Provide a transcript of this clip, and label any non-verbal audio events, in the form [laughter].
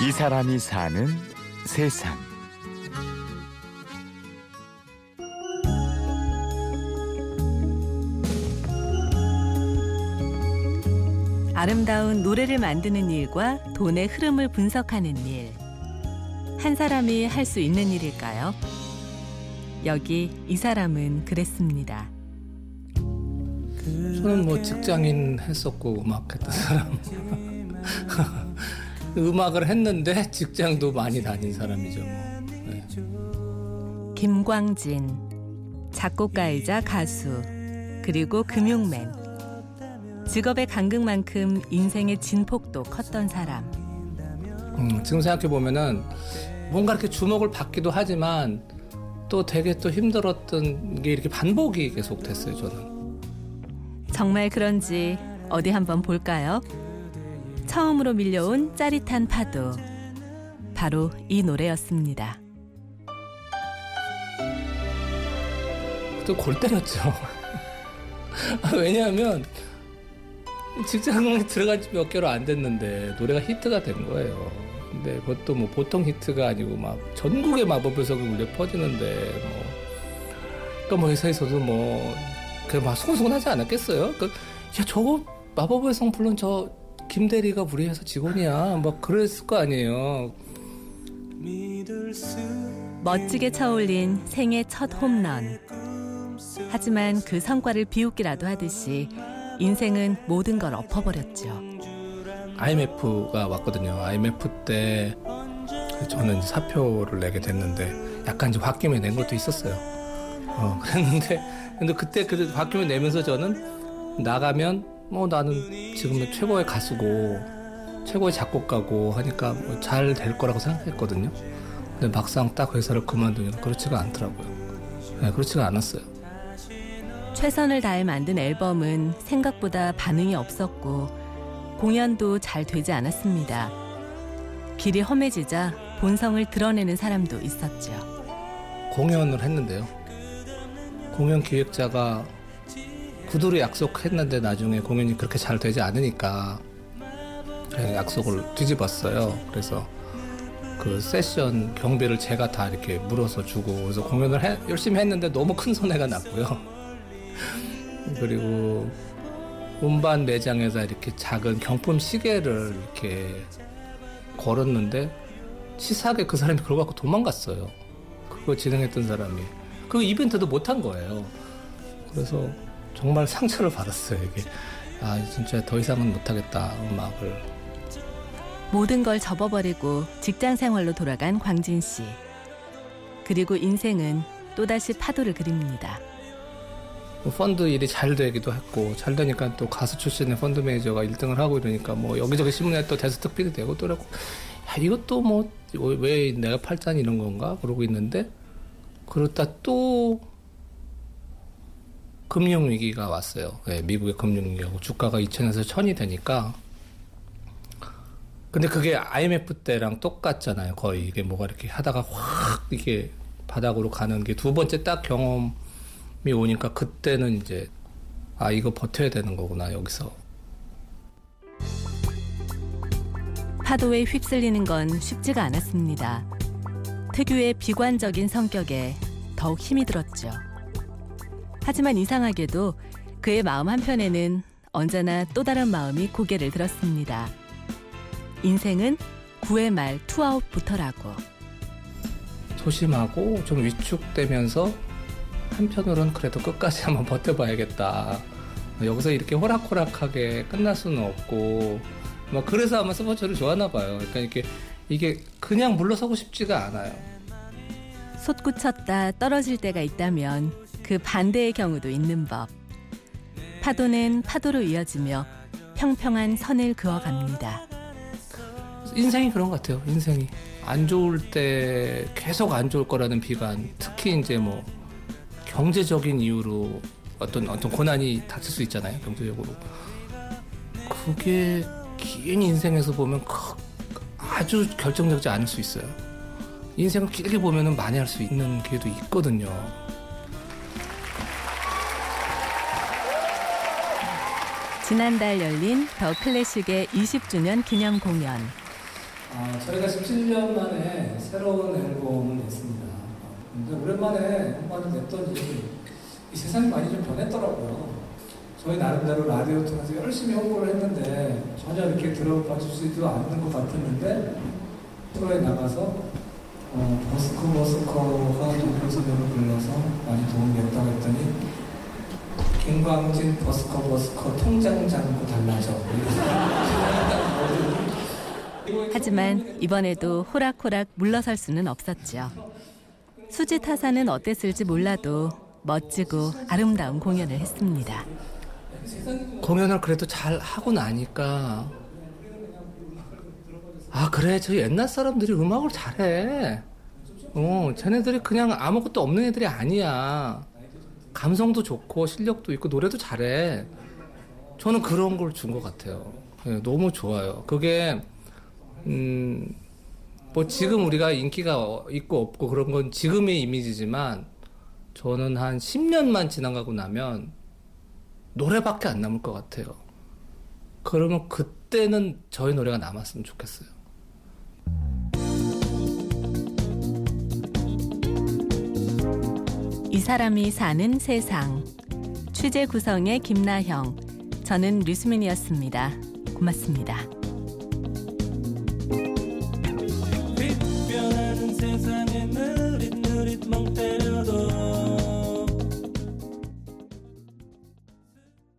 이 사람이 사는 세상. 아름다운 노래를 만드는 일과 돈의 흐름을 분석하는 일. 한 사람이 할 수 있는 일일까요? 여기 이 사람은 그랬습니다. 저는 뭐 직장인 했었고 음악 했던 사람. [laughs] 음악을 했는데 직장도 많이 다닌 사람이죠. 뭐. 네. 김광진 작곡가이자 가수 그리고 금융맨 직업의 간극만큼 인생의 진폭도 컸던 사람 음, 지금 생각해 보면은 뭔가 이렇게 주목을 받기도 하지만 또 되게 또 힘들었던 게 이렇게 반복이 계속 됐어요 저는. 정말 그런지 어디 한번 볼까요? 처음으로 밀려온 짜릿한 파도. 바로 이 노래였습니다. 또골 때렸죠. [laughs] 아, 왜냐하면 직장에 들어간 지 몇 개월 안 됐는데 노래가 히트가 된 거예요. 근데 그것도 뭐 보통 히트가 아니고 막 전국의 마법의 성이 울려 퍼지는데 뭐 그러니까 뭐 회사에서도 뭐 그냥 막 소곤소곤하지 않았겠어요? 그, 야 저거 마법의 성 불른 저 김 대리가 우리 회사 직원이야. 막 그랬을 거 아니에요. 멋지게 쳐올린 생애 첫 홈런. 하지만 그 성과를 비웃기라도 하듯이 인생은 모든 걸 엎어버렸죠. IMF가 왔거든요. IMF 때 저는 사표를 내게 됐는데 약간 좀 홧김에 낸 것도 있었어요. 어, [laughs] 그랬는데 근데 그때 그 홧김에 내면서 저는 나가면 뭐 나는 지금은 최고의 가수고 최고의 작곡가고 하니까 뭐 잘 될 거라고 생각했거든요. 근데 막상 딱 회사를 그만두면 그렇지가 않더라고요. 네, 그렇지가 않았어요. 최선을 다해 만든 앨범은 생각보다 반응이 없었고 공연도 잘 되지 않았습니다. 길이 험해지자 본성을 드러내는 사람도 있었죠. 공연을 했는데요. 공연 기획자가 구두로 약속했는데 나중에 공연이 그렇게 잘 되지 않으니까 약속을 뒤집었어요. 그래서 그 세션 경비를 제가 다 이렇게 물어서 주고 그래서 공연을 해, 열심히 했는데 너무 큰 손해가 났고요. [laughs] 그리고 운반 매장에서 이렇게 작은 경품 시계를 이렇게 걸었는데 치사하게 그 사람이 그걸 갖고 도망갔어요. 그거 진행했던 사람이. 그 이벤트도 못한 거예요. 그래서 정말 상처를 받았어요, 이게. 아, 진짜 더 이상은 못하겠다, 음악을. 모든 걸 접어버리고 직장 생활로 돌아간 광진 씨. 그리고 인생은 또다시 파도를 그립니다. 뭐 펀드 일이 잘 되기도 했고 잘 되니까 또 가수 출신의 펀드 매니저가 1등을 하고 이러니까 뭐 여기저기 신문에 또 대서특필이 되고 또라고 야 이것도 뭐 왜 내가 팔자 이런 건가 그러고 있는데 그러다 또 금융 위기가 왔어요. 네, 미국의 금융 위기하고 주가가 2천에서 1천이 되니까 근데 그게 IMF 때랑 똑같잖아요. 거의 이게 뭐가 이렇게 하다가 확 이게 바닥으로 가는 게 두 번째 딱 경험이 오니까 그때는 이제 아 이거 버텨야 되는 거구나 여기서 파도에 휩쓸리는 건 쉽지가 않았습니다. 특유의 비관적인 성격에 더욱 힘이 들었죠. 하지만 이상하게도 그의 마음 한편에는 언제나 또 다른 마음이 고개를 들었습니다. 인생은 9회 말 투아웃부터라고. 소심하고 좀 위축되면서 한편으로는 그래도 끝까지 [laughs] 한번 버텨봐야겠다. 여기서 이렇게 호락호락하게 끝날 수는 없고, 뭐 그래서 아마 스포츠를 좋아하나 봐요. 그러니까 이렇게 이게 그냥 물러서고 싶지가 않아요. 솟구쳤다 떨어질 때가 있다면 그 반대의 경우도 있는 법. 파도는 파도로 이어지며 평평한 선을 그어갑니다. 인생이 그런 것 같아요. 인생이 안 좋을 때 계속 안 좋을 거라는 비관, 특히 이제 뭐 경제적인 이유로 어떤 어떤 고난이 닥칠 수 있잖아요. 경제적으로 그게 긴 인생에서 보면 아주 결정적이지 않을 수 있어요. 인생을 길게 보면은 많이 할수 있는 기회도 있거든요. 지난달 열린 더 클래식의 20주년 기념 공연. 아, 저희가 17년 만에 새로운 앨범을 냈습니다. 근데 오랜만에 음반을 냈더니 이 세상이 많이 좀 변했더라고요. 저희 나름대로 라디오 통해서 열심히 홍보를 했는데 전혀 이렇게 들어봐 주지도 않는 것 같았는데 프로에 나가서 어, 버스커 버스커가 동료소녀를 불러서 많이 도움이 됐다고 했더니 김광진 버스커 버스커 통장 잔고 달라져. 하지만 이번에도 호락호락 물러설 수는 없었죠. 수지 타사는 어땠을지 몰라도 멋지고 아름다운 공연을 했습니다. 공연을 그래도 잘 하고 나니까. 아 그래. 저 옛날 사람들이 음악을 잘해. 어 쟤네들이 그냥 아무것도 없는 애들이 아니야 감성도 좋고 실력도 있고 노래도 잘해 저는 그런 걸 준 것 같아요 예, 너무 좋아요 그게 음, 뭐 지금 우리가 인기가 있고 없고 그런 건 지금의 이미지지만 저는 한 10년만 지나가고 나면 노래밖에 안 남을 것 같아요. 그러면 그때는 저희 노래가 남았으면 좋겠어요. 이 사람이 사는 세상. 취재 구성의 김나형. 저는 류수민이었습니다. 고맙습니다. 빛변하는 세상